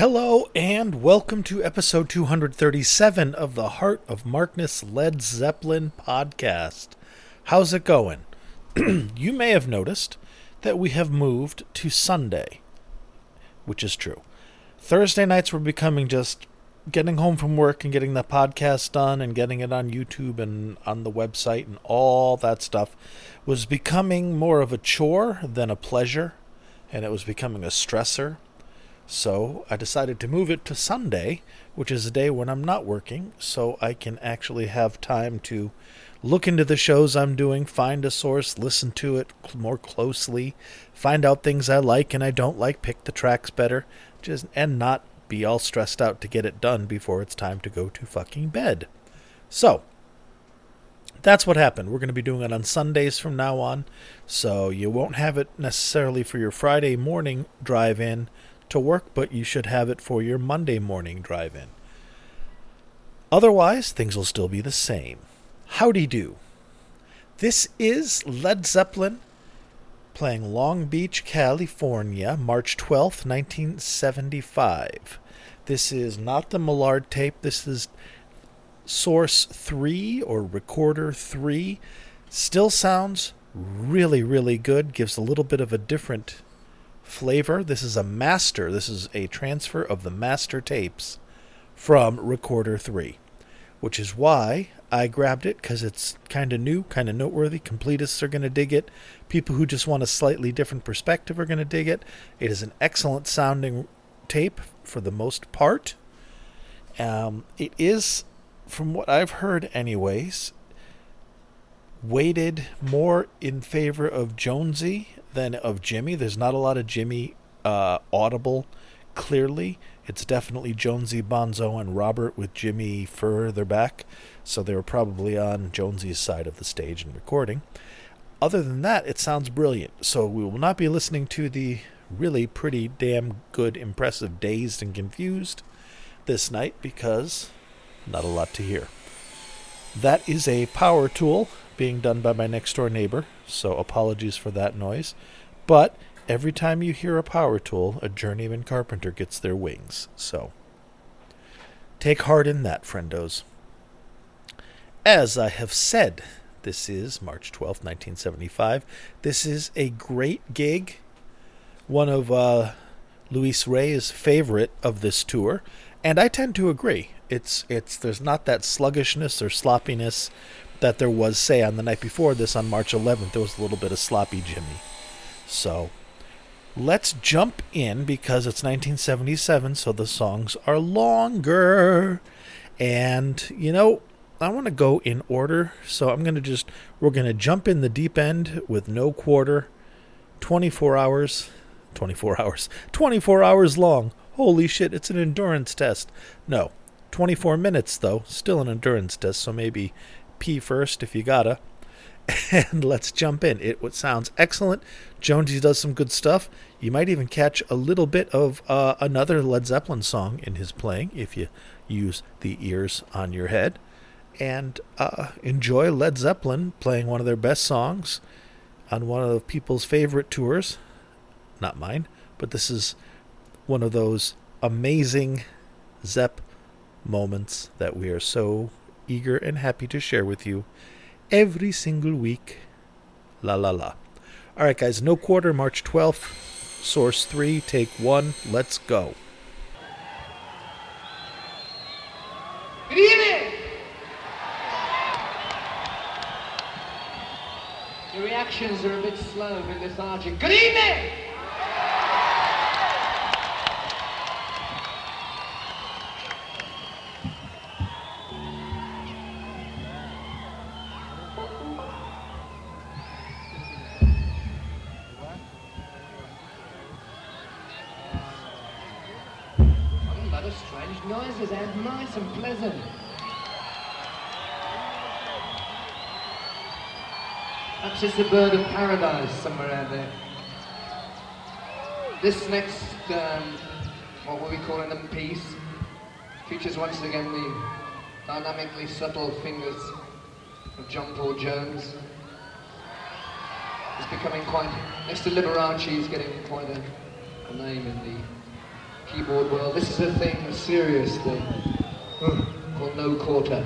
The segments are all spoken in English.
Hello and welcome to episode 237 of the Heart of Markness Led Zeppelin podcast. How's it going? you may have noticed that we have moved to Sunday, which is true. Thursday nights were becoming just getting home from work and getting the podcast done and getting it on YouTube and on the website and all that stuff was becoming more of a chore than a pleasure, and it was becoming a stressor so I decided to move it to Sunday, which is a day when I'm not working, so I can actually have time to look into the shows I'm doing, find a source, listen to it more closely, find out things I like and I don't like, pick the tracks better, just and not be all stressed out to get it done before it's time to go to fucking bed. So, that's what happened. We're going to be doing it on Sundays from now on. So you won't have it necessarily for your Friday morning drive in to work, but you should have it for your Monday morning drive in. Otherwise, things will still be the same. Howdy do. This is Led Zeppelin playing Long Beach, California, March 12th, 1975. This is not the Millard tape. This is Source 3 or Recorder 3. Still sounds really, really good. Gives a little bit of a different flavor. This is a master. This is a transfer of the master tapes from Recorder 3, which is why I grabbed it because it's kind of new, kind of noteworthy. Completists are going to dig it. People who just want a slightly different perspective are going to dig it. It is an excellent sounding tape for the most part. Um, it is, from what I've heard, anyways, weighted more in favor of Jonesy than of Jimmy. There's not a lot of Jimmy uh, audible clearly. It's definitely Jonesy, Bonzo, and Robert with Jimmy further back, so they were probably on Jonesy's side of the stage and recording. Other than that, it sounds brilliant. So we will not be listening to the really pretty damn good, impressive Dazed and Confused this night because not a lot to hear. That is a power tool being done by my next door neighbor, so apologies for that noise. But every time you hear a power tool, a journeyman carpenter gets their wings. So take heart in that, friendos. As I have said, this is March 12th, 1975. This is a great gig. One of uh, Luis Rey's favorite of this tour, and I tend to agree. It's it's there's not that sluggishness or sloppiness that there was, say, on the night before this on March 11th. There was a little bit of sloppy Jimmy. So let's jump in because it's 1977, so the songs are longer. And, you know, I want to go in order. So I'm going to just, we're going to jump in the deep end with no quarter, 24 hours. 24 hours. 24 hours long. Holy shit, it's an endurance test. No, 24 minutes, though. Still an endurance test, so maybe pee first if you gotta. And let's jump in. It sounds excellent. Jonesy does some good stuff. You might even catch a little bit of uh, another Led Zeppelin song in his playing if you use the ears on your head. And uh, enjoy Led Zeppelin playing one of their best songs on one of people's favorite tours. Not mine, but this is one of those amazing Zepp moments that we are so eager and happy to share with you every single week. La la la. All right, guys, no quarter, March 12th, source 3, take 1, let's go. Good evening! The reactions are a bit slow, a bit lethargic. Good evening! And nice and pleasant. Perhaps it's the bird of paradise somewhere out there. This next, um, what were we calling them, piece, features once again the dynamically subtle fingers of John Paul Jones. He's becoming quite, next to Liberace, he's getting quite a, a name in the keyboard world. This is a thing, a serious thing, called no quarter.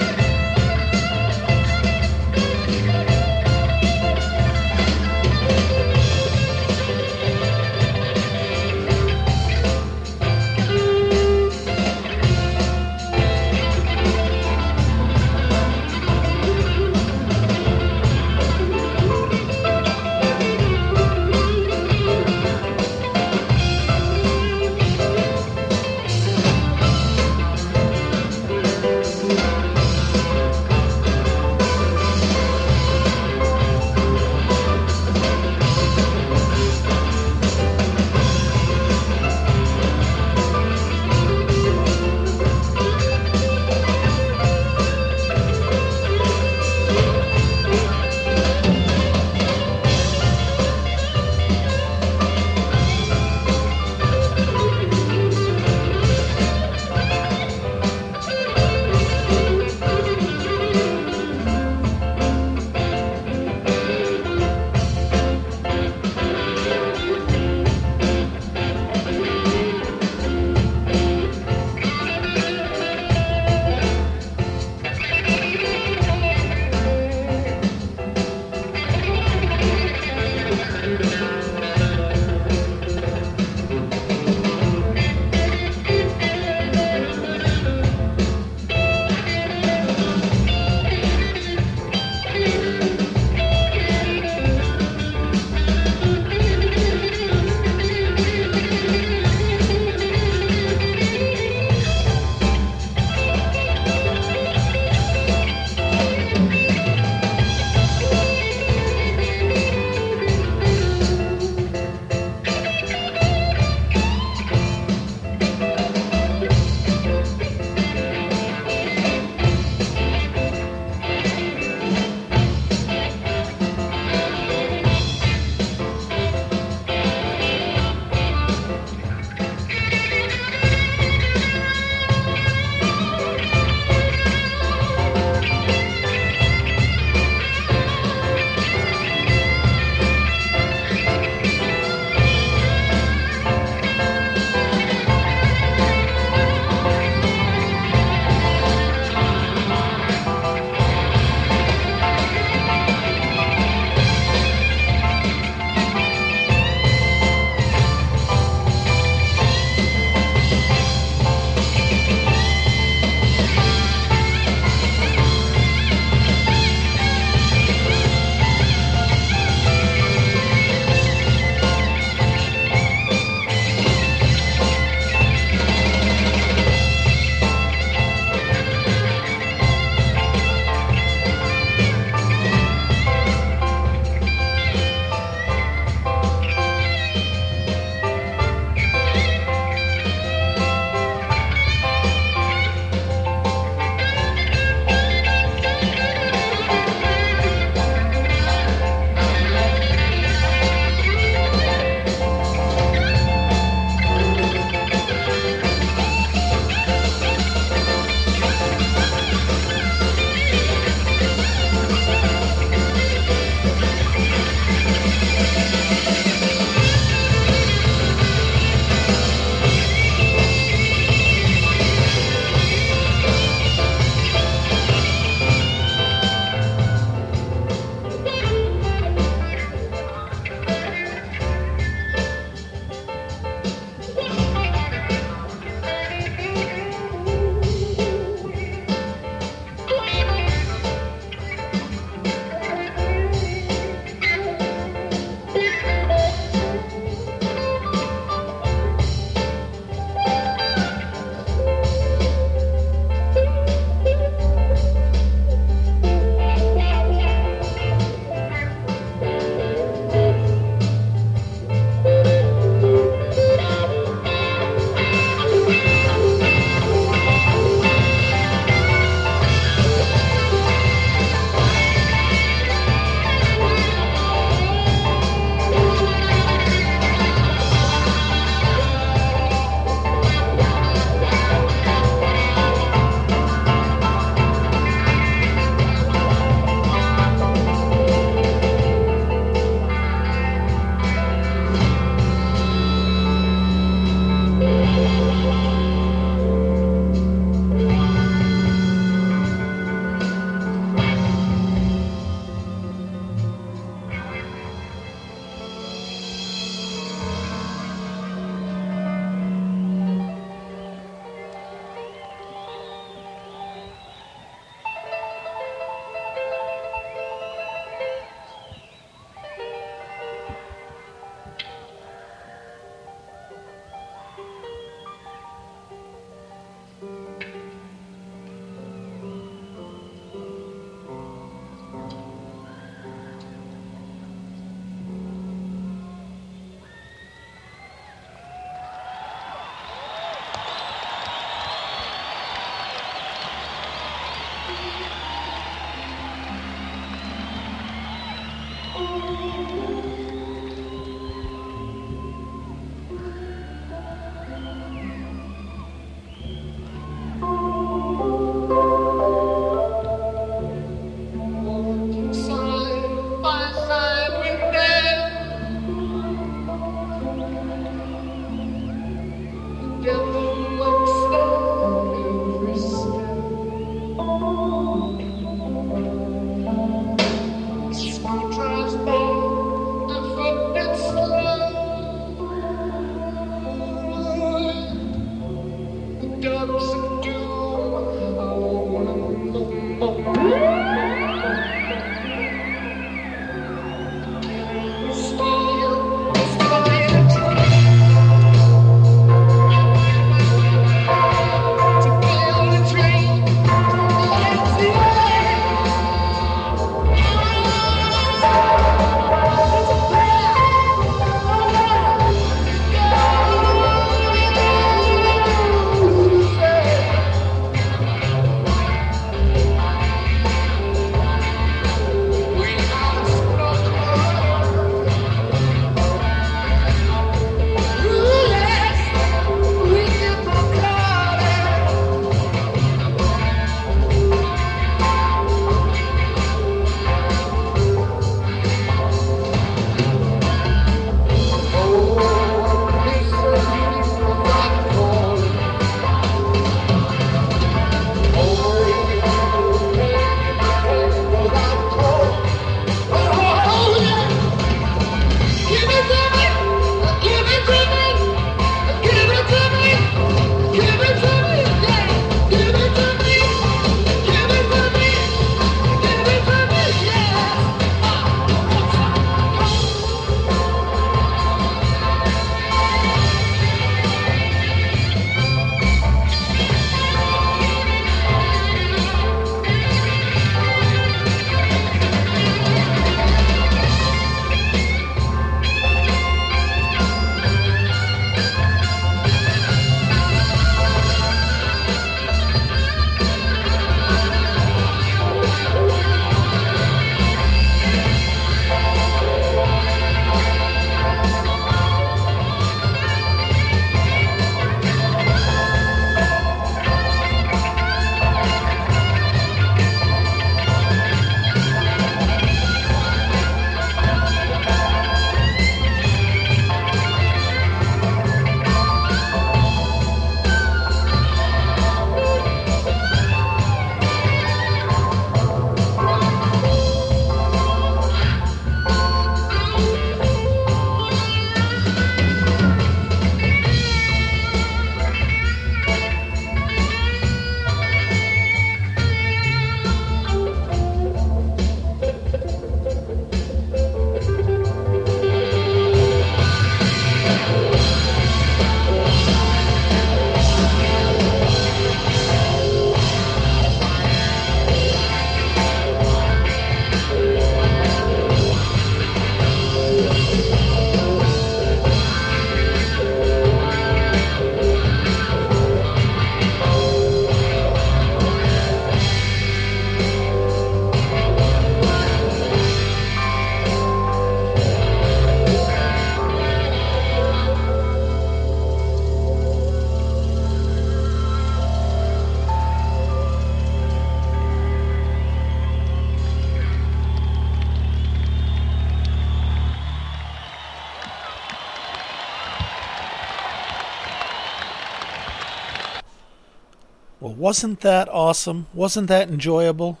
Wasn't that awesome? Wasn't that enjoyable?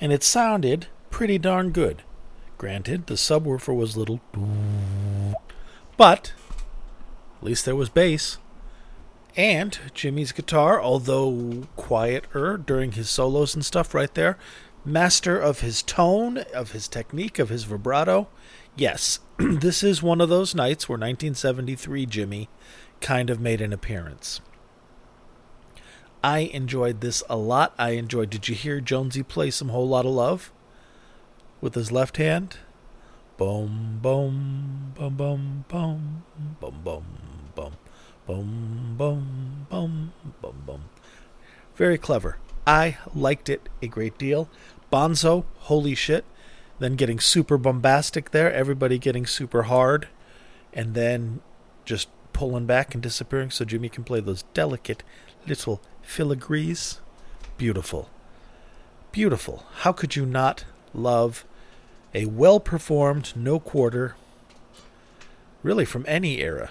And it sounded pretty darn good. Granted, the subwoofer was little, but at least there was bass. And Jimmy's guitar, although quieter during his solos and stuff right there, master of his tone, of his technique, of his vibrato. Yes, this is one of those nights where 1973 Jimmy kind of made an appearance. I enjoyed this a lot. I enjoyed. Did you hear Jonesy play some whole lot of love with his left hand? Boom, boom, boom, boom, boom, boom, boom, boom, boom, boom, boom, boom, boom. Very clever. I liked it a great deal. Bonzo, holy shit. Then getting super bombastic there, everybody getting super hard, and then just pulling back and disappearing so Jimmy can play those delicate little filigrees. Beautiful. Beautiful. How could you not love a well performed no quarter, really from any era?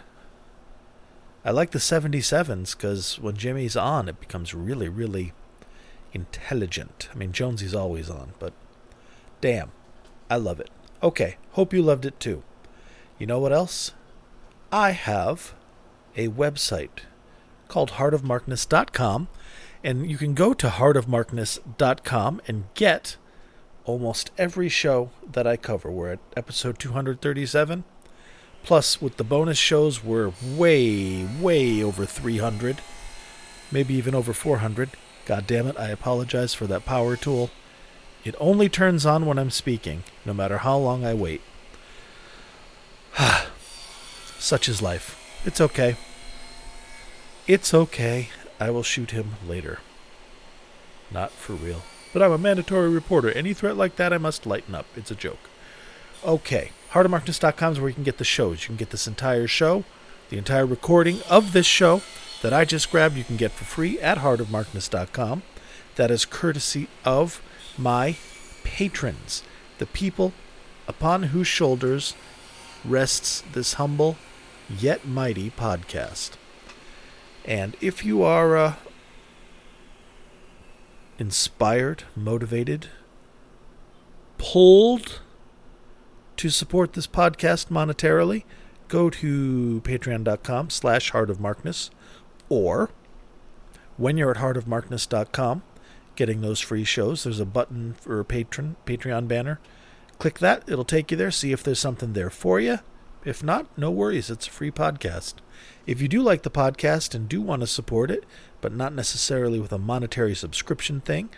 I like the 77s because when Jimmy's on, it becomes really, really intelligent. I mean, Jonesy's always on, but damn, I love it. Okay, hope you loved it too. You know what else? I have a website called heartofmarkness.com, and you can go to heartofmarkness.com and get almost every show that I cover. We're at episode 237. Plus, with the bonus shows, we're way, way over 300, maybe even over 400. God damn it, I apologize for that power tool. It only turns on when I'm speaking, no matter how long I wait. Such is life. It's okay. It's okay. I will shoot him later. Not for real. But I'm a mandatory reporter. Any threat like that, I must lighten up. It's a joke. Okay. HeartofMarkness.com is where you can get the shows. You can get this entire show, the entire recording of this show, that I just grabbed you can get for free at heartofmarkness.com. That is courtesy of my patrons, the people upon whose shoulders rests this humble yet mighty podcast. And if you are uh, inspired, motivated, pulled to support this podcast monetarily, go to patreon.com slash heartofmarkness or when you're at heartofmarkness.com, getting those free shows, there's a button for a patron Patreon banner. Click that, it'll take you there, see if there's something there for you. If not, no worries, it's a free podcast. If you do like the podcast and do want to support it, but not necessarily with a monetary subscription thing,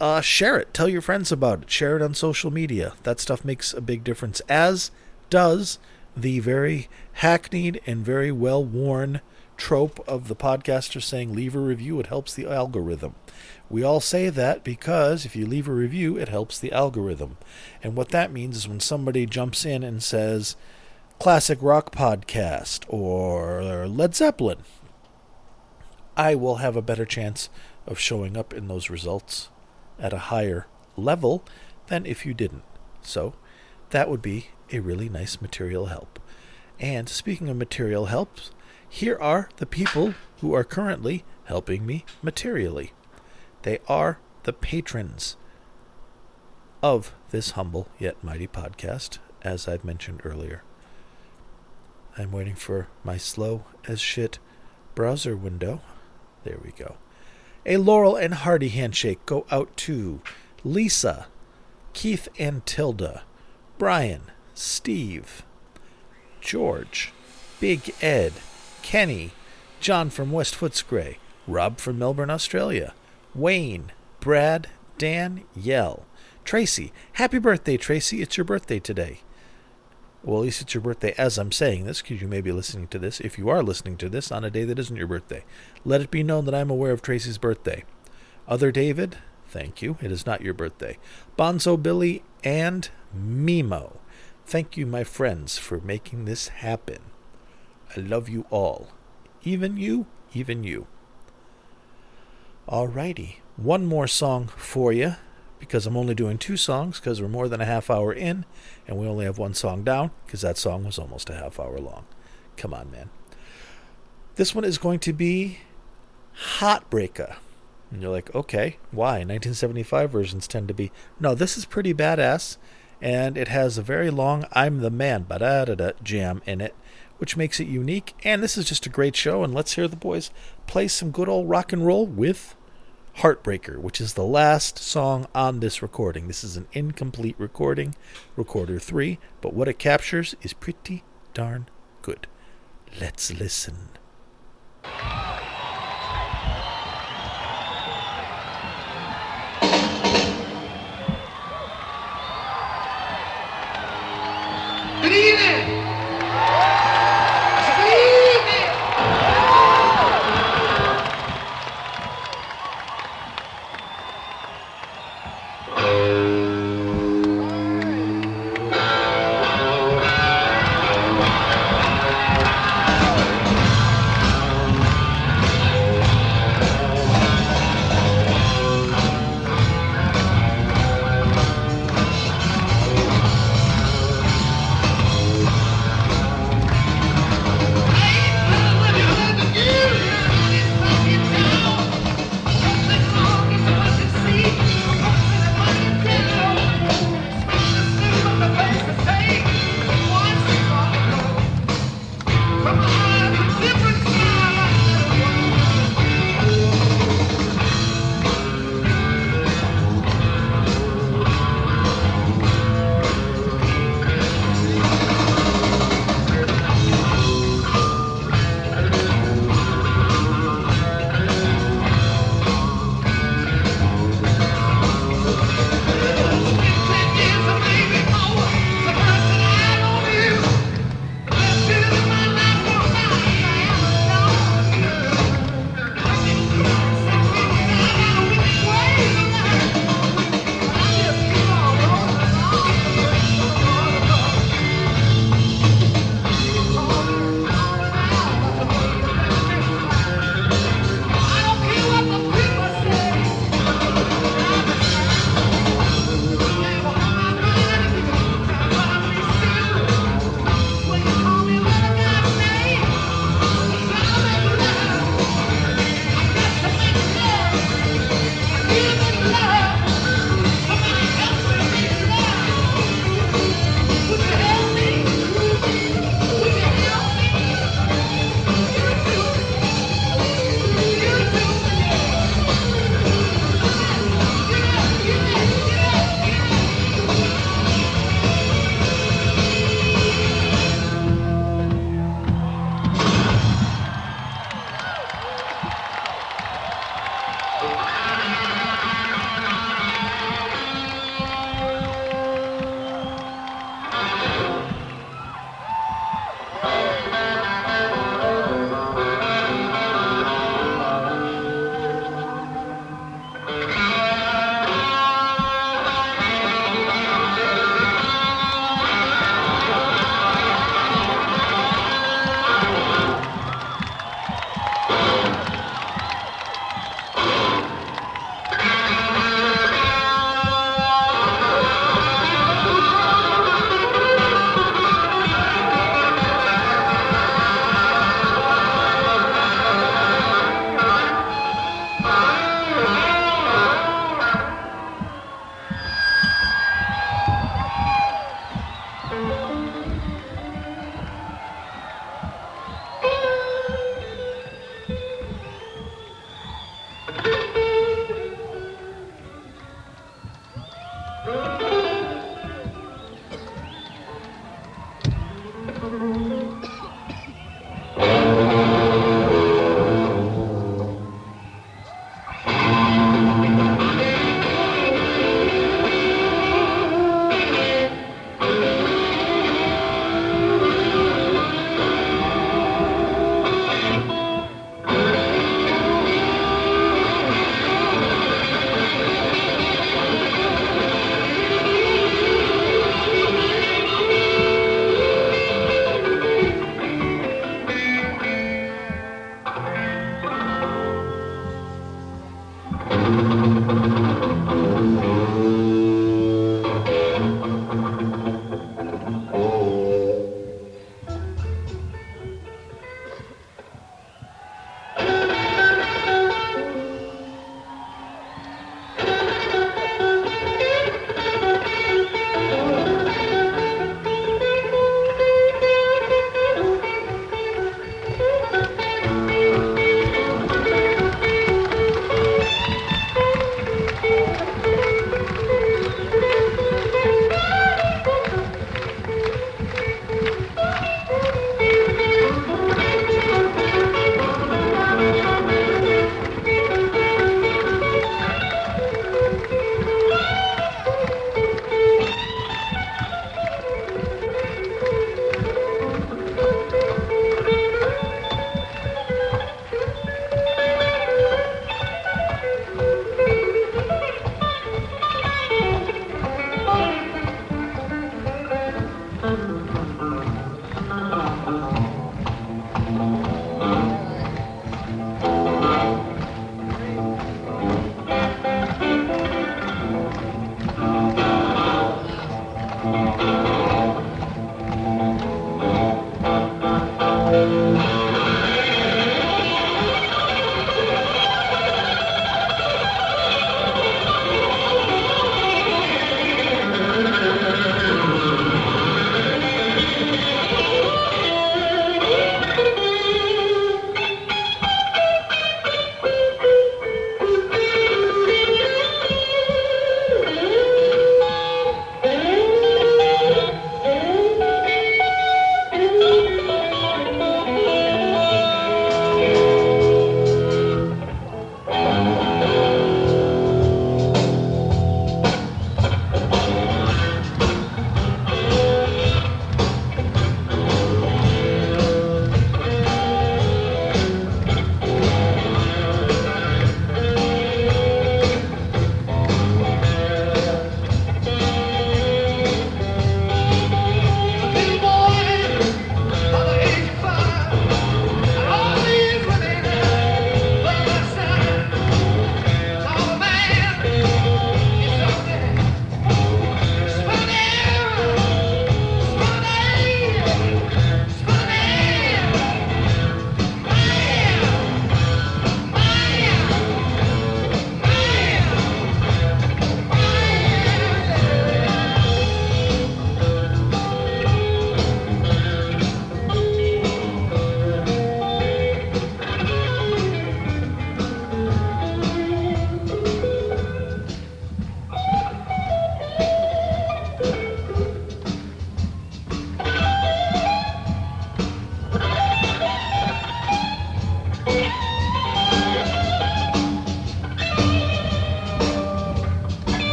uh, share it. Tell your friends about it. Share it on social media. That stuff makes a big difference, as does the very hackneyed and very well worn trope of the podcaster saying leave a review, it helps the algorithm. We all say that because if you leave a review, it helps the algorithm. And what that means is when somebody jumps in and says, classic rock podcast or Led Zeppelin, I will have a better chance of showing up in those results at a higher level than if you didn't. So that would be a really nice material help. And speaking of material helps, here are the people who are currently helping me materially. They are the patrons of this humble yet mighty podcast, as I've mentioned earlier. I'm waiting for my slow as shit browser window. There we go. A Laurel and Hardy handshake go out to Lisa, Keith and Tilda, Brian, Steve, George, Big Ed, Kenny, John from West Footscray, Rob from Melbourne, Australia, Wayne, Brad, Dan, Yell, Tracy. Happy birthday, Tracy. It's your birthday today. Well, at least it's your birthday as I'm saying this, because you may be listening to this, if you are listening to this, on a day that isn't your birthday. Let it be known that I'm aware of Tracy's birthday. Other David, thank you. It is not your birthday. Bonzo Billy and Mimo. Thank you, my friends, for making this happen. I love you all. Even you, even you. Alrighty. One more song for you because I'm only doing two songs because we're more than a half hour in and we only have one song down because that song was almost a half hour long. Come on, man. This one is going to be Heartbreaker. And you're like, okay, why? 1975 versions tend to be. No, this is pretty badass, and it has a very long I'm the Man ba da jam in it, which makes it unique. And this is just a great show, and let's hear the boys play some good old rock and roll with Heartbreaker, which is the last song on this recording. This is an incomplete recording, recorder 3, but what it captures is pretty darn good. Let's listen. Good evening.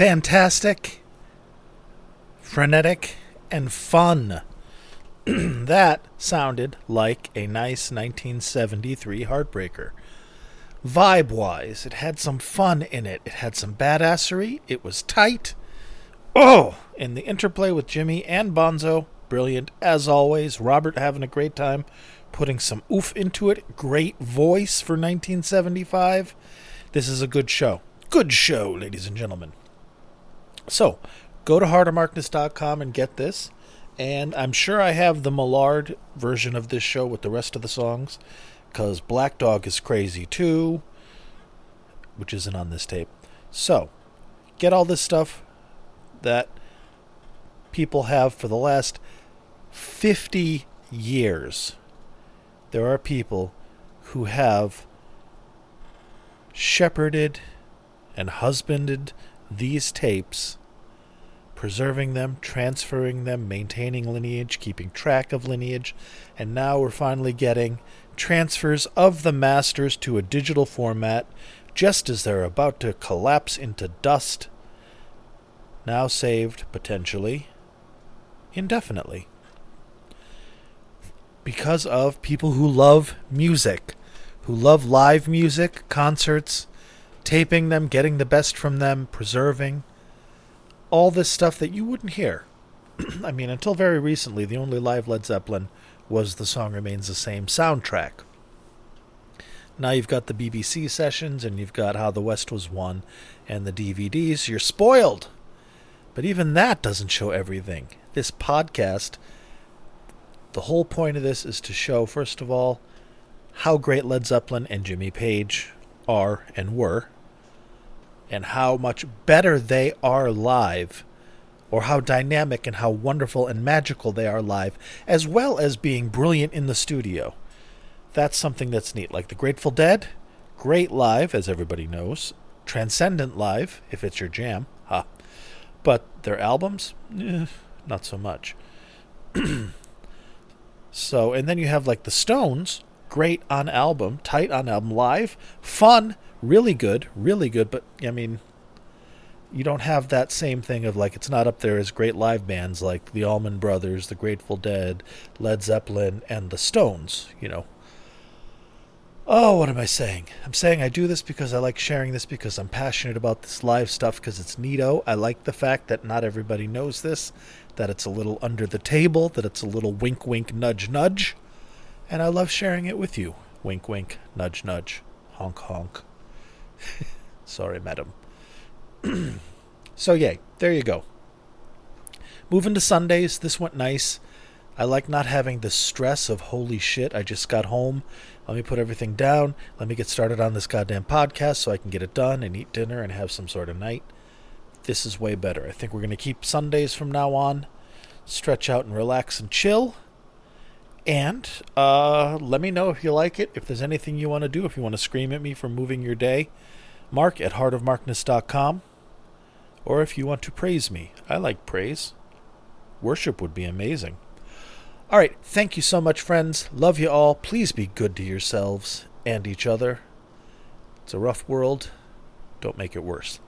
Fantastic, frenetic, and fun. that sounded like a nice 1973 Heartbreaker. Vibe wise, it had some fun in it. It had some badassery. It was tight. Oh! And the interplay with Jimmy and Bonzo, brilliant as always. Robert having a great time putting some oof into it. Great voice for 1975. This is a good show. Good show, ladies and gentlemen. So, go to heartofmarkness.com and get this. And I'm sure I have the Millard version of this show with the rest of the songs, because Black Dog is crazy too, which isn't on this tape. So, get all this stuff that people have for the last 50 years. There are people who have shepherded and husbanded these tapes, preserving them, transferring them, maintaining lineage, keeping track of lineage, and now we're finally getting transfers of the masters to a digital format just as they're about to collapse into dust, now saved potentially indefinitely. Because of people who love music, who love live music, concerts, taping them, getting the best from them, preserving all this stuff that you wouldn't hear. I mean, until very recently, the only live Led Zeppelin was The Song Remains the Same soundtrack. Now you've got the BBC sessions and you've got How the West Was Won and the DVDs. You're spoiled. But even that doesn't show everything. This podcast, the whole point of this is to show, first of all, how great Led Zeppelin and Jimmy Page are and were, and how much better they are live, or how dynamic and how wonderful and magical they are live, as well as being brilliant in the studio. That's something that's neat. Like the Grateful Dead, great live, as everybody knows, transcendent live, if it's your jam, huh? But their albums, eh, not so much. so, and then you have like the Stones, great on album, tight on album, live, fun, really good, really good. But I mean, you don't have that same thing of like it's not up there as great live bands like the Allman Brothers, the Grateful Dead, Led Zeppelin, and the Stones. You know. Oh, what am I saying? I'm saying I do this because I like sharing this because I'm passionate about this live stuff because it's neato. I like the fact that not everybody knows this, that it's a little under the table, that it's a little wink, wink, nudge, nudge and I love sharing it with you. Wink, wink, nudge, nudge, honk, honk. Sorry, madam. so, yay, there you go. Moving to Sundays, this went nice. I like not having the stress of holy shit, I just got home. Let me put everything down. Let me get started on this goddamn podcast so I can get it done and eat dinner and have some sort of night. This is way better. I think we're going to keep Sundays from now on. Stretch out and relax and chill. And uh, let me know if you like it, if there's anything you want to do, if you want to scream at me for moving your day. Mark at heartofmarkness.com. Or if you want to praise me, I like praise. Worship would be amazing. All right, thank you so much, friends. Love you all. Please be good to yourselves and each other. It's a rough world. Don't make it worse.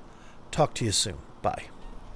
Talk to you soon. Bye.